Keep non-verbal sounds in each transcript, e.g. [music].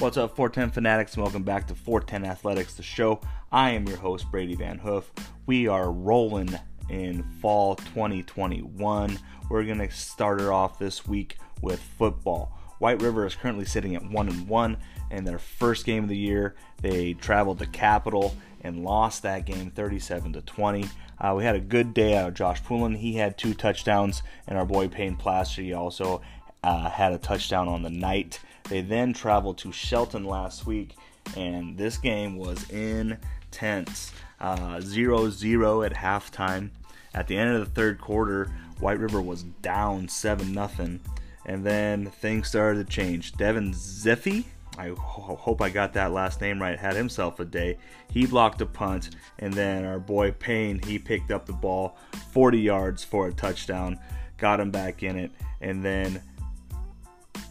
What's up, 410 fanatics, welcome back to 410 Athletics, the show. I am your host, Brady Van Hoof. We are rolling in fall 2021. We're going to start it off this week with football. White River is currently sitting at 1 and 1 in their first game of the year. They traveled to Capital and lost that game 37 to 20. Uh, we had a good day out of Josh Poulin. He had two touchdowns, and our boy Payne Plaster also uh, had a touchdown on the night. They then traveled to Shelton last week, and this game was intense. Uh, 0 0 at halftime. At the end of the third quarter, White River was down 7 0. And then things started to change. Devin Zeffy, I ho- hope I got that last name right, had himself a day. He blocked a punt, and then our boy Payne, he picked up the ball 40 yards for a touchdown, got him back in it, and then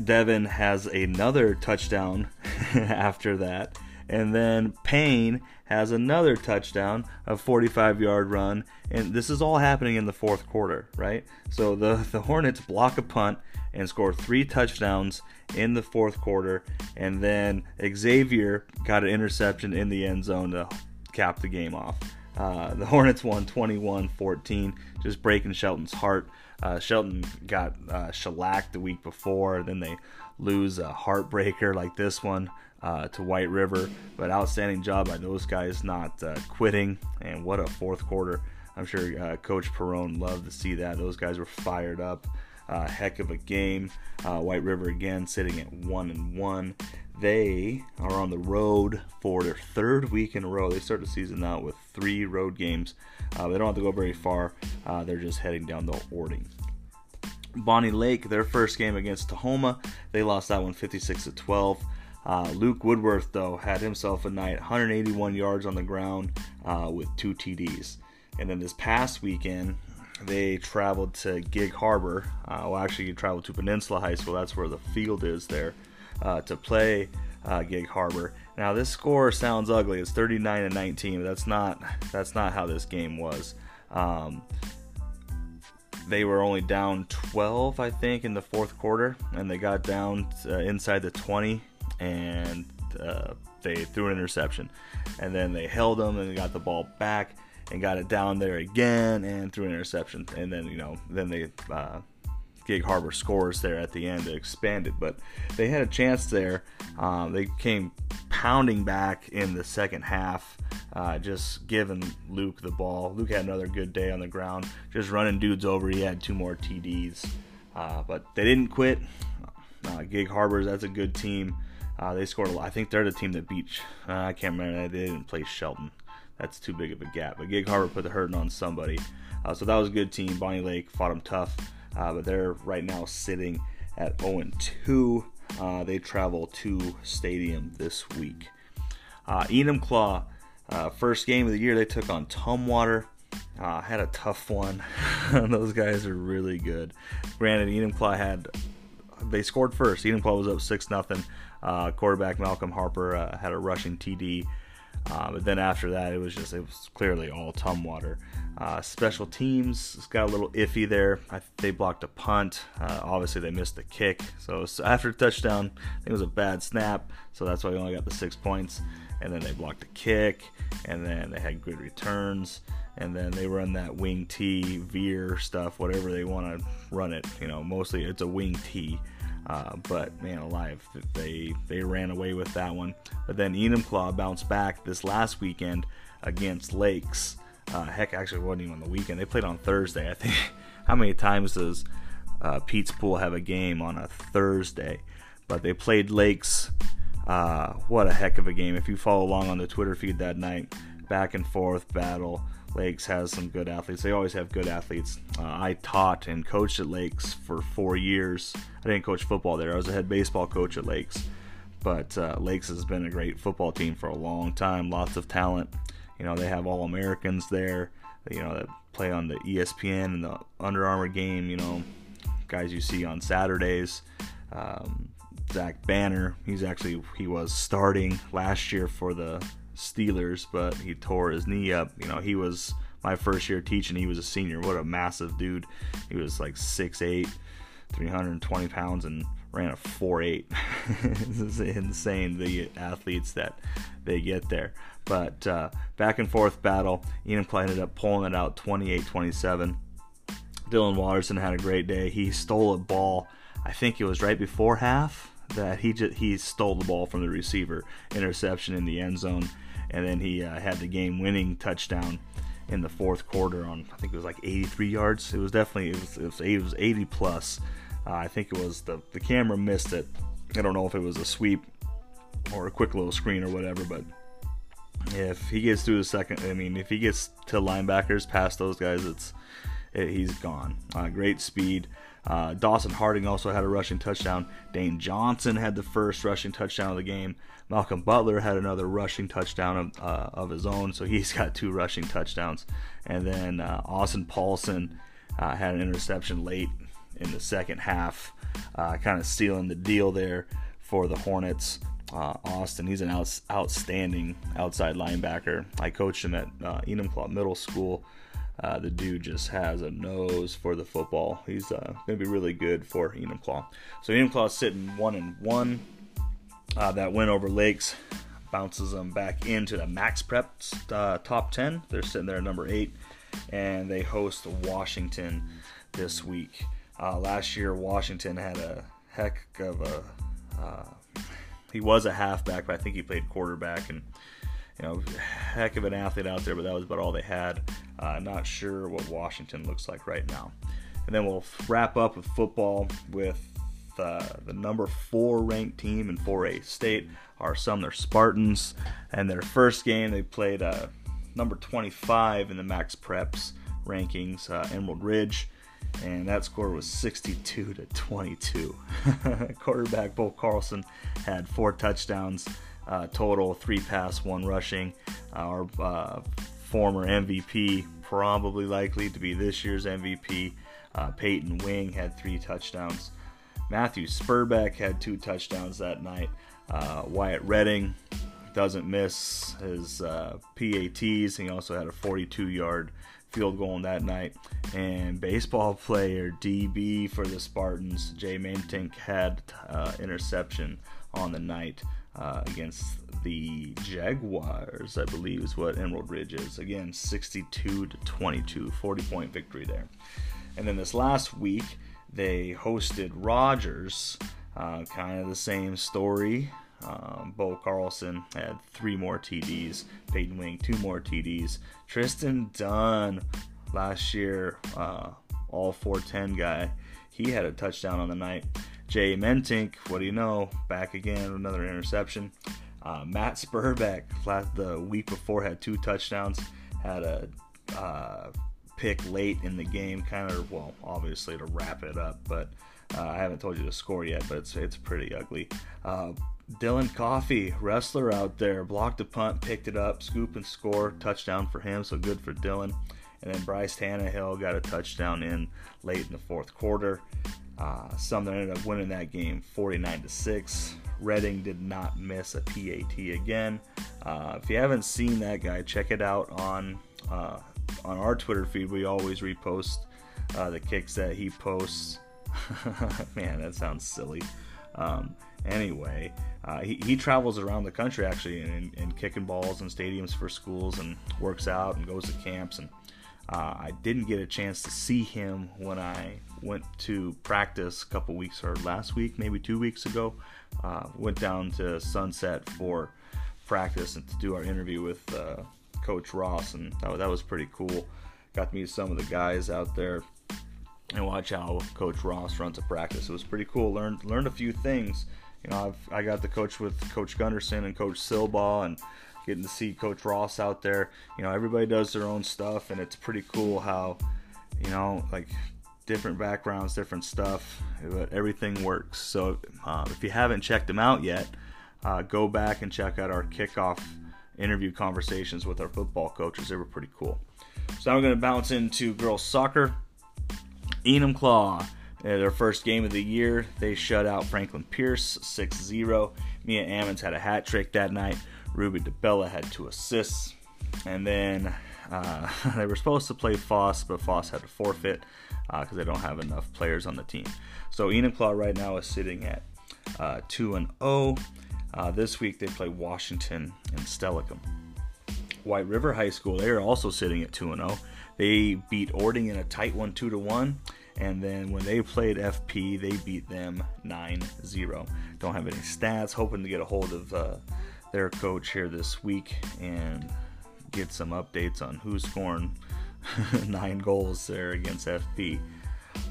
Devin has another touchdown [laughs] after that. And then Payne has another touchdown, a 45 yard run. And this is all happening in the fourth quarter, right? So the, [laughs] the Hornets block a punt and score three touchdowns in the fourth quarter. And then Xavier got an interception in the end zone to cap the game off. Uh, the [laughs] Hornets won 21 14, just breaking Shelton's heart. Uh, Shelton got uh, shellacked the week before. Then they lose a heartbreaker like this one uh, to White River. But outstanding job by those guys not uh, quitting. And what a fourth quarter. I'm sure Coach Perone loved to see that. Those guys were fired up. Heck of a game. White River again sitting at one and one. They are on the road for their third week in a row. They start the season out with three road games. Uh, they don't have to go very far. Uh, they're just heading down the Orting. Bonney Lake, their first game against Tahoma, they lost that one 56 to 12. Uh, Luke Woodworth, though, had himself a night, 181 yards on the ground uh, with two TDs. And then this past weekend, they traveled to Gig Harbor. Uh, well, actually, you traveled to Peninsula High School. That's where the field is there uh, to play uh, Gig Harbor. Now this score sounds ugly. It's 39 and 19. But that's not that's not how this game was. Um, they were only down 12, I think, in the fourth quarter, and they got down uh, inside the 20, and uh, they threw an interception, and then they held them and they got the ball back and got it down there again and threw an interception, and then you know then they uh, Gig Harbor scores there at the end to expand it. But they had a chance there. Um, they came pounding back in the second half, uh, just giving Luke the ball. Luke had another good day on the ground, just running dudes over. He had two more TDs, uh, but they didn't quit. Uh, Gig Harbor, that's a good team. Uh, they scored a lot. I think they're the team that beat. Uh, I can't remember. They didn't play Shelton. That's too big of a gap. But Gig Harbor put the hurting on somebody. Uh, so that was a good team. Bonney Lake fought them tough uh, but they're right now sitting at 0 2. Uh, they travel to Stadium this week. Uh, Enumclaw, uh, first game of the year, they took on Tumwater. Uh, had a tough one. [laughs] Those guys are really good. Granted, Enumclaw had they scored first. Enumclaw was up six nothing. Uh, quarterback Malcolm Harper uh, had a rushing TD. Uh, but then after that, it was just it was clearly all Tumwater. Uh, special teams got a little iffy there. I, they blocked a punt. Uh, obviously, they missed the kick. So, so after touchdown, I think it was a bad snap. So that's why we only got the six points. And then they blocked a kick. And then they had good returns. And then they run that wing T, veer stuff, whatever they want to run it. You know, mostly it's a wing T. Uh, but man alive, they they ran away with that one. But then Enumclaw bounced back this last weekend against Lakes. Uh, heck, actually, wasn't even on the weekend. They played on Thursday. I think. [laughs] How many times does uh, Pete's Pool have a game on a Thursday? But they played Lakes. Uh, what a heck of a game! If you follow along on the Twitter feed that night, back and forth battle. Lakes has some good athletes. They always have good athletes. Uh, I taught and coached at Lakes for four years. I didn't coach football there. I was a head baseball coach at Lakes. But uh, Lakes has been a great football team for a long time. Lots of talent. You know, they have all Americans there. You know, that play on the ESPN and the Under Armour game. You know, guys you see on Saturdays. Um, Zach Banner, he's actually he was starting last year for the Steelers, but he tore his knee up. You know, he was my first year teaching. He was a senior. What a massive dude. He was like 6'8", 320 pounds, and ran a 4.8. [laughs] this is insane the athletes that they get there. But uh, back and forth battle. Enumclaw ended up pulling it out 28-27. Dylan Watterson had a great day. He stole a ball. I think it was right before half that he just he stole the ball from the receiver, interception in the end zone, and then he uh, had the game-winning touchdown in the fourth quarter on I think it was like 83 yards. It was definitely it was it was, it was 80 plus. Uh, I think it was the the camera missed it. I don't know if it was a sweep or a quick little screen or whatever, but if he gets through the second, I mean, if he gets to linebackers past those guys, it's it, he's gone. Uh, great speed. Uh, Dawson Harding also had a rushing touchdown. Dane Johnson had the first rushing touchdown of the game. Malcolm Butler had another rushing touchdown of, uh, of his own, so [laughs] he's got two rushing touchdowns. And then uh, Austin Paulson uh, had an interception late in the second half, uh, kind of sealing the deal there for the Hornets. Uh, Austin, he's an out, outstanding outside linebacker. I coached him at Enumclaw Middle School. Uh, the dude just has a nose for the football. He's uh, going to be really good for Enumclaw. So Enumclaw sitting one and one. Uh, that win over Lakes bounces them back into the Max Prep uh, top 10. They're sitting there at number eight, and they host Washington this week. Uh, last year, Washington had a heck of a. Uh, he was a halfback, but I think he played quarterback and you know, heck of an athlete out there, but that was about all they had. Uh, not sure what Washington looks like right now. And then we'll wrap up with football with uh, the number four ranked team in 4A state are Sumner Spartans. And their first game, they played uh, number 25 in the Max Preps rankings, uh, Emerald Ridge. And that score was 62 to 22. [laughs] Quarterback Bo Carlson had four touchdowns uh, total, three pass, one rushing. Our uh, former MVP, probably likely to be this year's MVP, uh, Peyton Wing had three touchdowns. Matthew Spurbeck had two touchdowns that night. Uh, Wyatt Redding doesn't miss his uh, PATs. He also had a 42 yard field goal that night. And baseball player DB for the Spartans, Jay Mentink, had uh, interception on the night uh, against the Jaguars, I believe is what Emerald Ridge is. Again, 62 to 22, 40 point victory there. And then this last week, they hosted Rogers, uh, kind of the same story. Um, Bo Carlson had three more TDs, Peyton Wing two more TDs. Tristan Dunn last year, uh, all 410 guy, he had a touchdown on the night. Jay Mentink, what do you know? Back again, another interception. Uh, Matt Spurbeck, the week before, had two touchdowns, had a uh, pick late in the game, kind of, well, obviously to wrap it up, but uh, I haven't told you the score yet, but it's, it's pretty ugly. Uh, Dylan Coffee, wrestler out there, blocked a punt, picked it up, scoop and score, touchdown for him, so good for Dylan. And then Bryce Tannehill got a touchdown in late in the fourth quarter. Uh, Sumner ended up winning that game 49 to 6. Redding did not miss a PAT again. Uh, if you haven't seen that guy, check it out on uh, on our Twitter feed. We always repost uh, the kicks that he posts. [laughs] Man, that sounds silly. Um, anyway, uh, he, he travels around the country actually and, and kicking balls in stadiums for schools and works out and goes to camps and uh, I didn't get a chance to see him when I went to practice a couple weeks or last week, maybe two weeks ago. Uh, went down to Sunset for practice and to do our interview with uh, Coach Ross, and that, that was pretty cool. Got to meet some of the guys out there and watch how Coach Ross runs a practice. It was pretty cool. Learned learned a few things. You know, I've, I got to coach with Coach Gunderson and Coach Silbaugh and getting to see Coach Ross out there. You know, everybody does their own stuff, and it's pretty cool how, you know, like different backgrounds, different stuff, but everything works. So uh, if you haven't checked them out yet, uh, go back and check out our kickoff interview conversations with our football coaches. They were pretty cool. So now we're going to bounce into girls soccer. Enumclaw, uh, their first game of the year, they shut out Franklin Pierce 6 0. Mia Ammons had a hat trick that night. Ruby DeBella had two assists. And then uh, [laughs] they were supposed to play Foss, but Foss had to forfeit because uh, they don't have enough players on the team. So Enumclaw right now is sitting at uh, 2 and 0. Uh, this week they play Washington and Steilacoom. White River High School, they are also sitting at 2 and 0. They beat Orting in a tight one, 2 to 1. And then when they played FP, they beat them 9 0. Don't have any stats. Hoping to get a hold of uh, their coach here this week and get some updates on who's scoring [laughs] nine goals there against FP.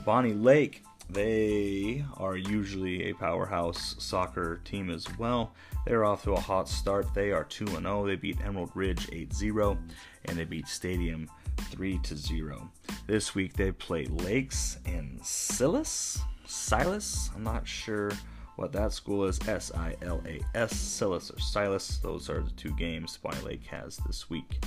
Bonney Lake, they are usually a powerhouse soccer team as well. They're off to a hot start. They are 2 0. They beat Emerald Ridge 8 0, and they beat Stadium 3 0. This week they play Lakes and Silas. Silas? I'm not sure what that school is. S I L A S, Silas or Silas. Those are the two games Bonney Lake has this week.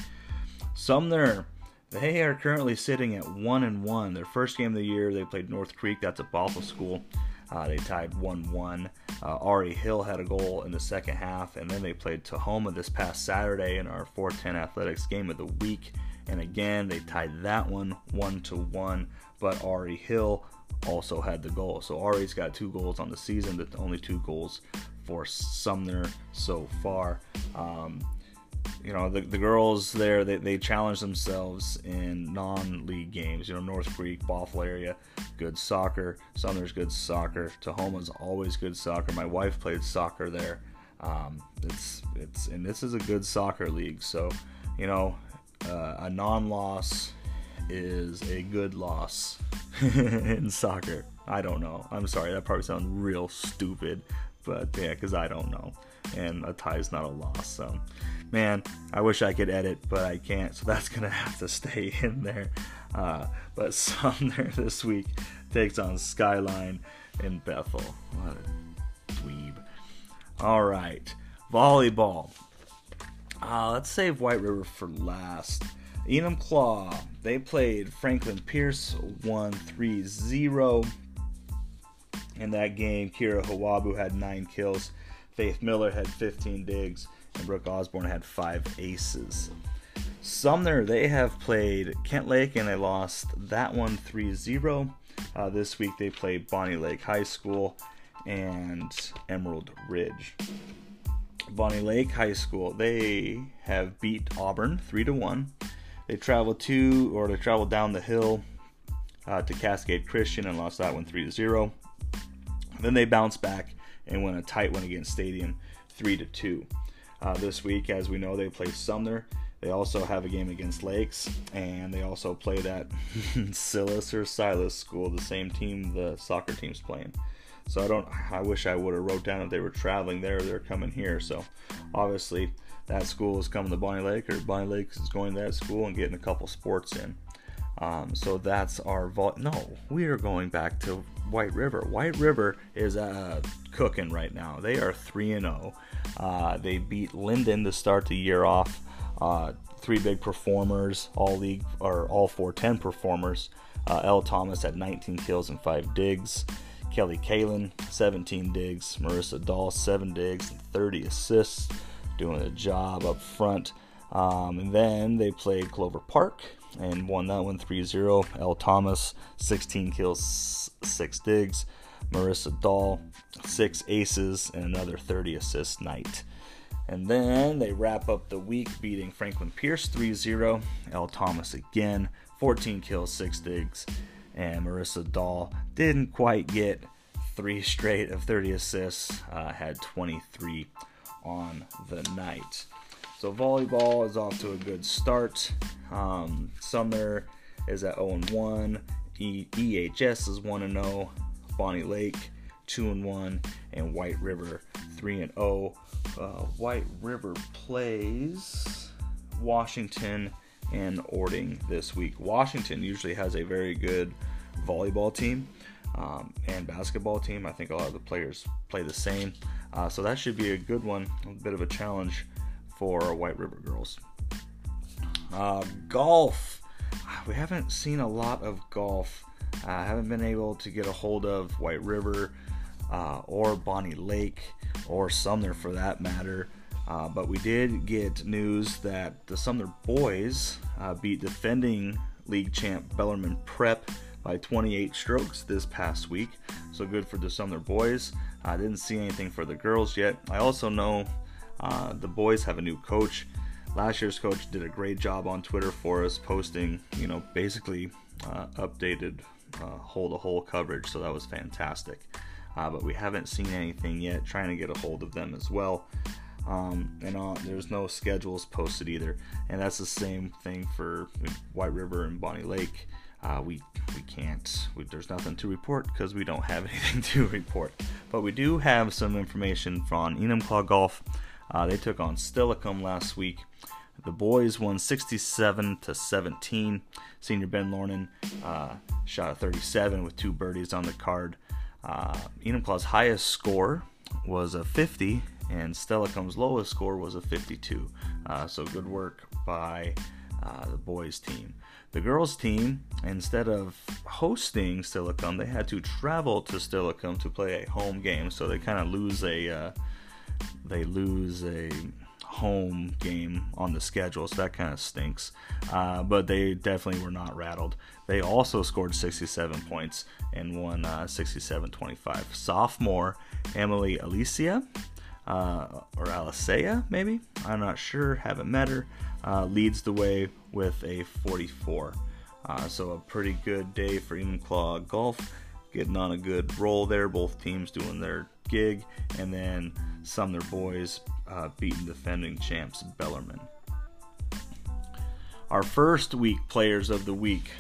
Sumner they are currently sitting at one and one. Their first game of the year, they played North Creek. That's a Bothell school. Uh, they tied 1 1. Uh, Ari Hill had a goal in the second half, and then they played Tahoma this past Saturday in our 410 Athletics game of the week. And again, they tied that one 1 to 1, but Ari Hill also had the goal. So Ari's got two goals on the season, but only two goals for Sumner so far. Um, you know the, the girls there they, they challenge themselves in non-league games you know north creek bothell area good soccer. Sumner's good soccer. Tahoma's always good soccer. My wife played soccer there. Um, it's it's and this is a good soccer league. So you know uh, a non-loss is a good loss [laughs] in soccer i don't know i'm sorry that probably sounds real stupid but yeah because i don't know and a tie is not a loss so man, I wish I could edit, but I can't. So [laughs] that's gonna have to stay in there. Uh, but [laughs] Sumner this week takes on Skyline in Bethel. What a dweeb. All right, volleyball. Uh, let's save White River for last. Enumclaw, they played Franklin Pierce 1 3 0. In that game, Kira Hawabu had 9 kills. Faith Miller had 15 digs and Brooke Osborne had five aces. Sumner, they have played Kent Lake and they lost that one 3 0. Uh, this week they play Bonney Lake High School and Emerald Ridge. Bonney Lake High School, they have beat Auburn 3 to 1. They traveled to, or they traveled down the hill uh, to Cascade Christian and lost that one 3 to 0. Then they bounced back and won a tight one against Stadium 3 to 2 uh, this week. As we know, they play Sumner. They also have a game against Lakes, and they also play that [laughs] Silas or Silas school, the same team the soccer team's playing. So I don't. I wish I would have wrote down if they were traveling there. They're coming here. So obviously that school is coming to Bonney Lake, or Bonney Lake is going to that school and getting a couple sports in. Um, so that's our vol. No, we are going back to White River. White River is uh, cooking right now. They are three and zero. Oh. Uh, they beat Linden to start the year off. Uh, three big performers, all league or all 410 performers. Uh, L. Thomas had 19 kills and five digs. Kelly Kalen 17 digs. Marissa Dahl 7 digs and 30 assists, doing a job up front. Um, and then they played Clover Park and won that one 3 0. L. Thomas, 16 kills, 6 digs. Marissa Dahl, 6 aces, and another 30 assist night. And then they wrap up the week beating Franklin Pierce 3 0. L. Thomas again, 14 kills, 6 digs. And Marissa Dahl didn't quite get three straight of 30 assists, uh, had 23 on the night. So volleyball is off to a good start. Um, Sumner is at 0 and 1. E- EHS is 1 and 0. Bonney Lake 2 and 1, and White River 3 and 0. Uh, White River plays Washington and Orting this week. Washington usually has a very good volleyball team um, and basketball team. I think a lot of the players play the same, uh, so that should be a good one. A bit of a challenge for White River girls. Uh, golf. We haven't seen a lot of golf. I uh, haven't been able to get a hold of White River uh, or Bonney Lake or Sumner for that matter. Uh, but we did get news that the Sumner boys uh, beat defending league champ Bellarmine Prep by 28 strokes this past week. So good for the Sumner boys. I didn't see anything for the girls yet. I also know uh, the boys have a new coach. Last year's coach did a great job on Twitter for us, posting, you know, basically uh, updated hole to hole coverage, so that was fantastic. Uh, but we haven't seen anything yet. Trying to get a hold of them as well. Um, and uh, there's no schedules posted either. And that's the same thing for White River and Bonney Lake. Uh, we we can't. We, there's nothing to report because we don't have [laughs] anything to report. But we do have some information from Enumclaw Golf. Uh, they took on Steilacoom last week. The boys won 67 to 17. Senior Ben Lornan uh, shot a 37 with two birdies on the card. Uh, Enumclaw's highest score was a 50, and Steilacoom's lowest score was a 52. Uh, so good work by uh, the boys' team. The girls' team, instead of hosting Steilacoom, they had to travel to Steilacoom to play a home game. So they kind of lose a uh, they lose a home game on the schedule, so that kind of stinks. Uh, but they definitely were not rattled. They also scored 67 points and won uh, 67 25. Sophomore Emily Alicia, uh, or Alicea, maybe? I'm not sure, haven't met her, uh, leads the way with a 44. Uh, so a pretty good day for Enumclaw Golf, getting on a good roll there. Both teams doing their gig, and then Sumner boys uh, beating defending champs Bellarmine. Our first week players of the week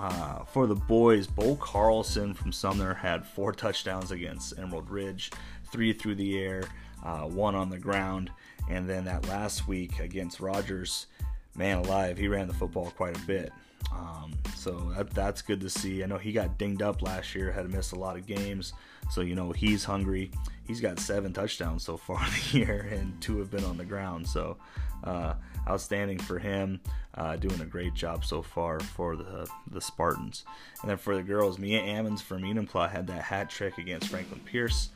uh, for the boys, Bo Carlson from Sumner had four touchdowns against Emerald Ridge, three through the air, uh, one on the ground, and then that last week against Rogers, man alive, he ran the football quite a bit. Um, so that, that's good to see. I know he got dinged up last year, had to miss a lot of games. So, you know, he's hungry. He's got seven touchdowns so far [laughs] in the year, and two have been on the ground. So, uh, outstanding for him. Uh, doing a great job so far for the the Spartans. And then for the girls, Mia Ammons from Enumclaw had that hat trick against Franklin Pierce.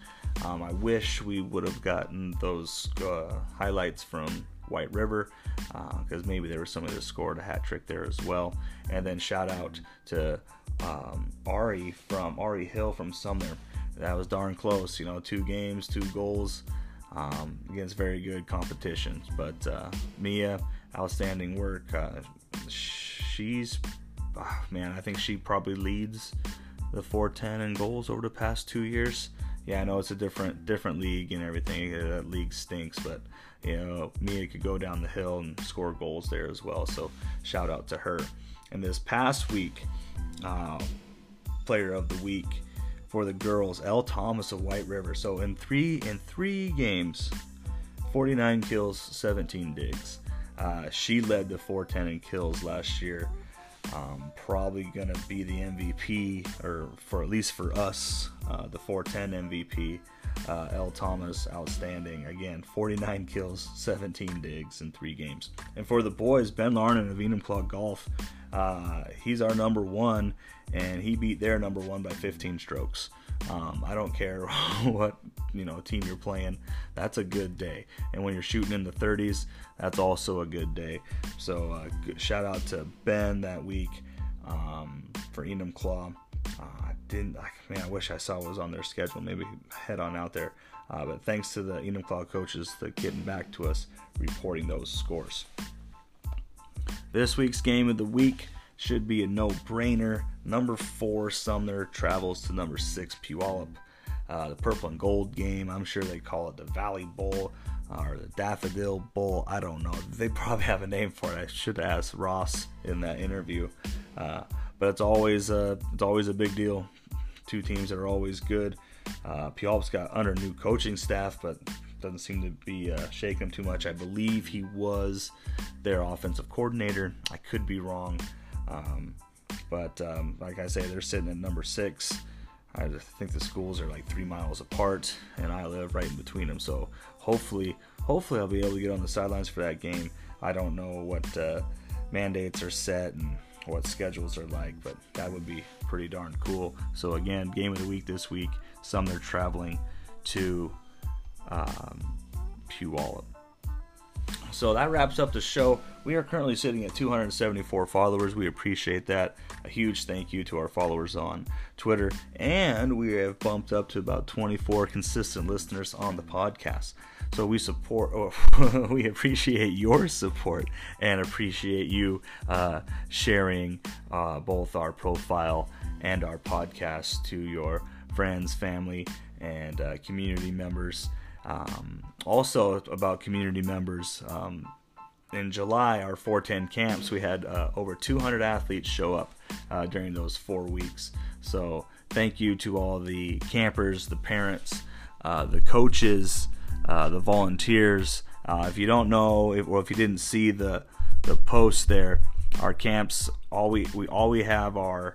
Um, I wish we would have gotten those uh, highlights from White River because uh, maybe there was somebody that scored a hat trick there as well. And then shout out to um, Ari from Ari Hill from Sumner. That was darn close. You know, two games, two goals um, against very good competitions. But uh, Mia, outstanding work. Uh, she's oh, man, I think she probably leads the 410 in goals over the past two years. Yeah, I know it's a different different league and everything. That league stinks, but you know, Mia could go down the hill and score goals there as well. So shout out to her. And this past week, uh, player of the week for the girls, L. Thomas of White River. So in three in three games, 49 kills, 17 digs. Uh, she led the 410 in kills last year. Um, probably gonna be the MVP, or for at least for us, uh, the 410 MVP. Uh, L. Thomas, outstanding. Again, 49 kills, 17 digs in three games. And for the boys, Ben Larnan of Enumclaw Golf, uh, he's our number one, and he beat their number one by 15 strokes. Um, I don't care [laughs] what you know team you're playing. That's a good day. And when you're shooting in the 30s, that's also a good day. So uh, shout out to Ben that week um, for Enumclaw. Uh, I didn't, man, I wish I saw what was on their schedule. Maybe head on out there. Uh, but thanks to the Enumclaw coaches for getting back to us, reporting those scores. This week's game of the week should be a no-brainer. Number four, Sumner travels to number six, Puyallup. Uh, the purple and gold game. I'm sure they call it the Valley Bowl or the Daffodil Bowl. I don't know. They probably have a name for it. I should ask Ross in that interview. Uh, but it's always a, it's always a big deal. Two teams that are always good. Uh, Puyallup's got under new coaching staff, but doesn't seem to be uh, shaking them too much. I believe he was their offensive coordinator. I could be wrong, um, but um, like I say, they're sitting at number six. I think the schools are like three miles apart, and I live right in between them. So hopefully, hopefully I'll be able to get on the sidelines for that game. I don't know what uh, mandates are set and what schedules are like, but that would be pretty darn cool. So again, game of the week this week. Sumner traveling to um, Puyallup. So that wraps up the show. We are currently sitting at 274 followers. We appreciate that. A huge thank you to our followers on Twitter. And we have bumped up to about 24 consistent listeners on the podcast. So we support, [laughs] or [laughs] we appreciate your support and appreciate you uh, sharing uh, both our profile and our podcast to your friends, family, and uh, community members. Um, also, about community members, um, in July, our 410 camps, we had uh, over 200 athletes show up uh, during those four weeks. So, thank you to all the campers, the parents, uh, the coaches, uh, the volunteers. Uh, if you don't know, if, or if you didn't see the the post there, our camps all we, we all we have are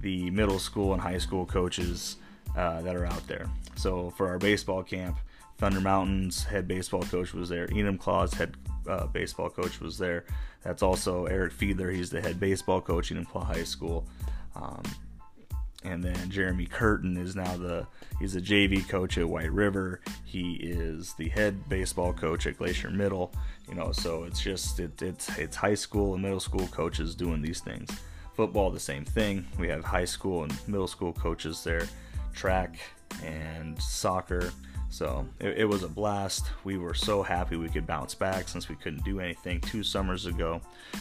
the middle school and high school coaches uh, that are out there. So for our baseball camp, Thunder Mountains head baseball coach was there. Enumclaw's head uh, baseball coach was there. That's also Eric Fiedler. He's the head baseball coach in Enumclaw High School. Um, and then Jeremy Curtin is now the he's a JV coach at White River. He is the head baseball coach at Glacier Middle. You know, so it's just it, it's it's high school and middle school coaches doing these things. Football, the same thing. We have high school and middle school coaches there. Track and soccer so it, it, was a blast. We were so happy we could bounce back since we couldn't do anything two summers ago.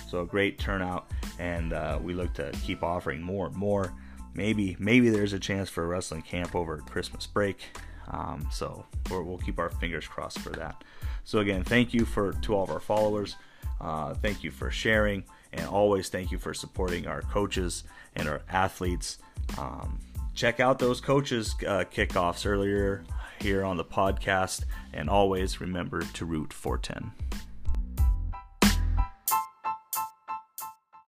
So a great turnout, and uh, we look to keep offering more and more. Maybe maybe there's a chance for a wrestling camp over Christmas break. Um, so we will keep our fingers crossed for that. So again, thank you for to all of our followers. Uh, thank you for sharing, and always thank you for supporting our coaches and our athletes. Um, check out those coaches uh, kickoffs earlier here on the podcast. And always remember to root 410.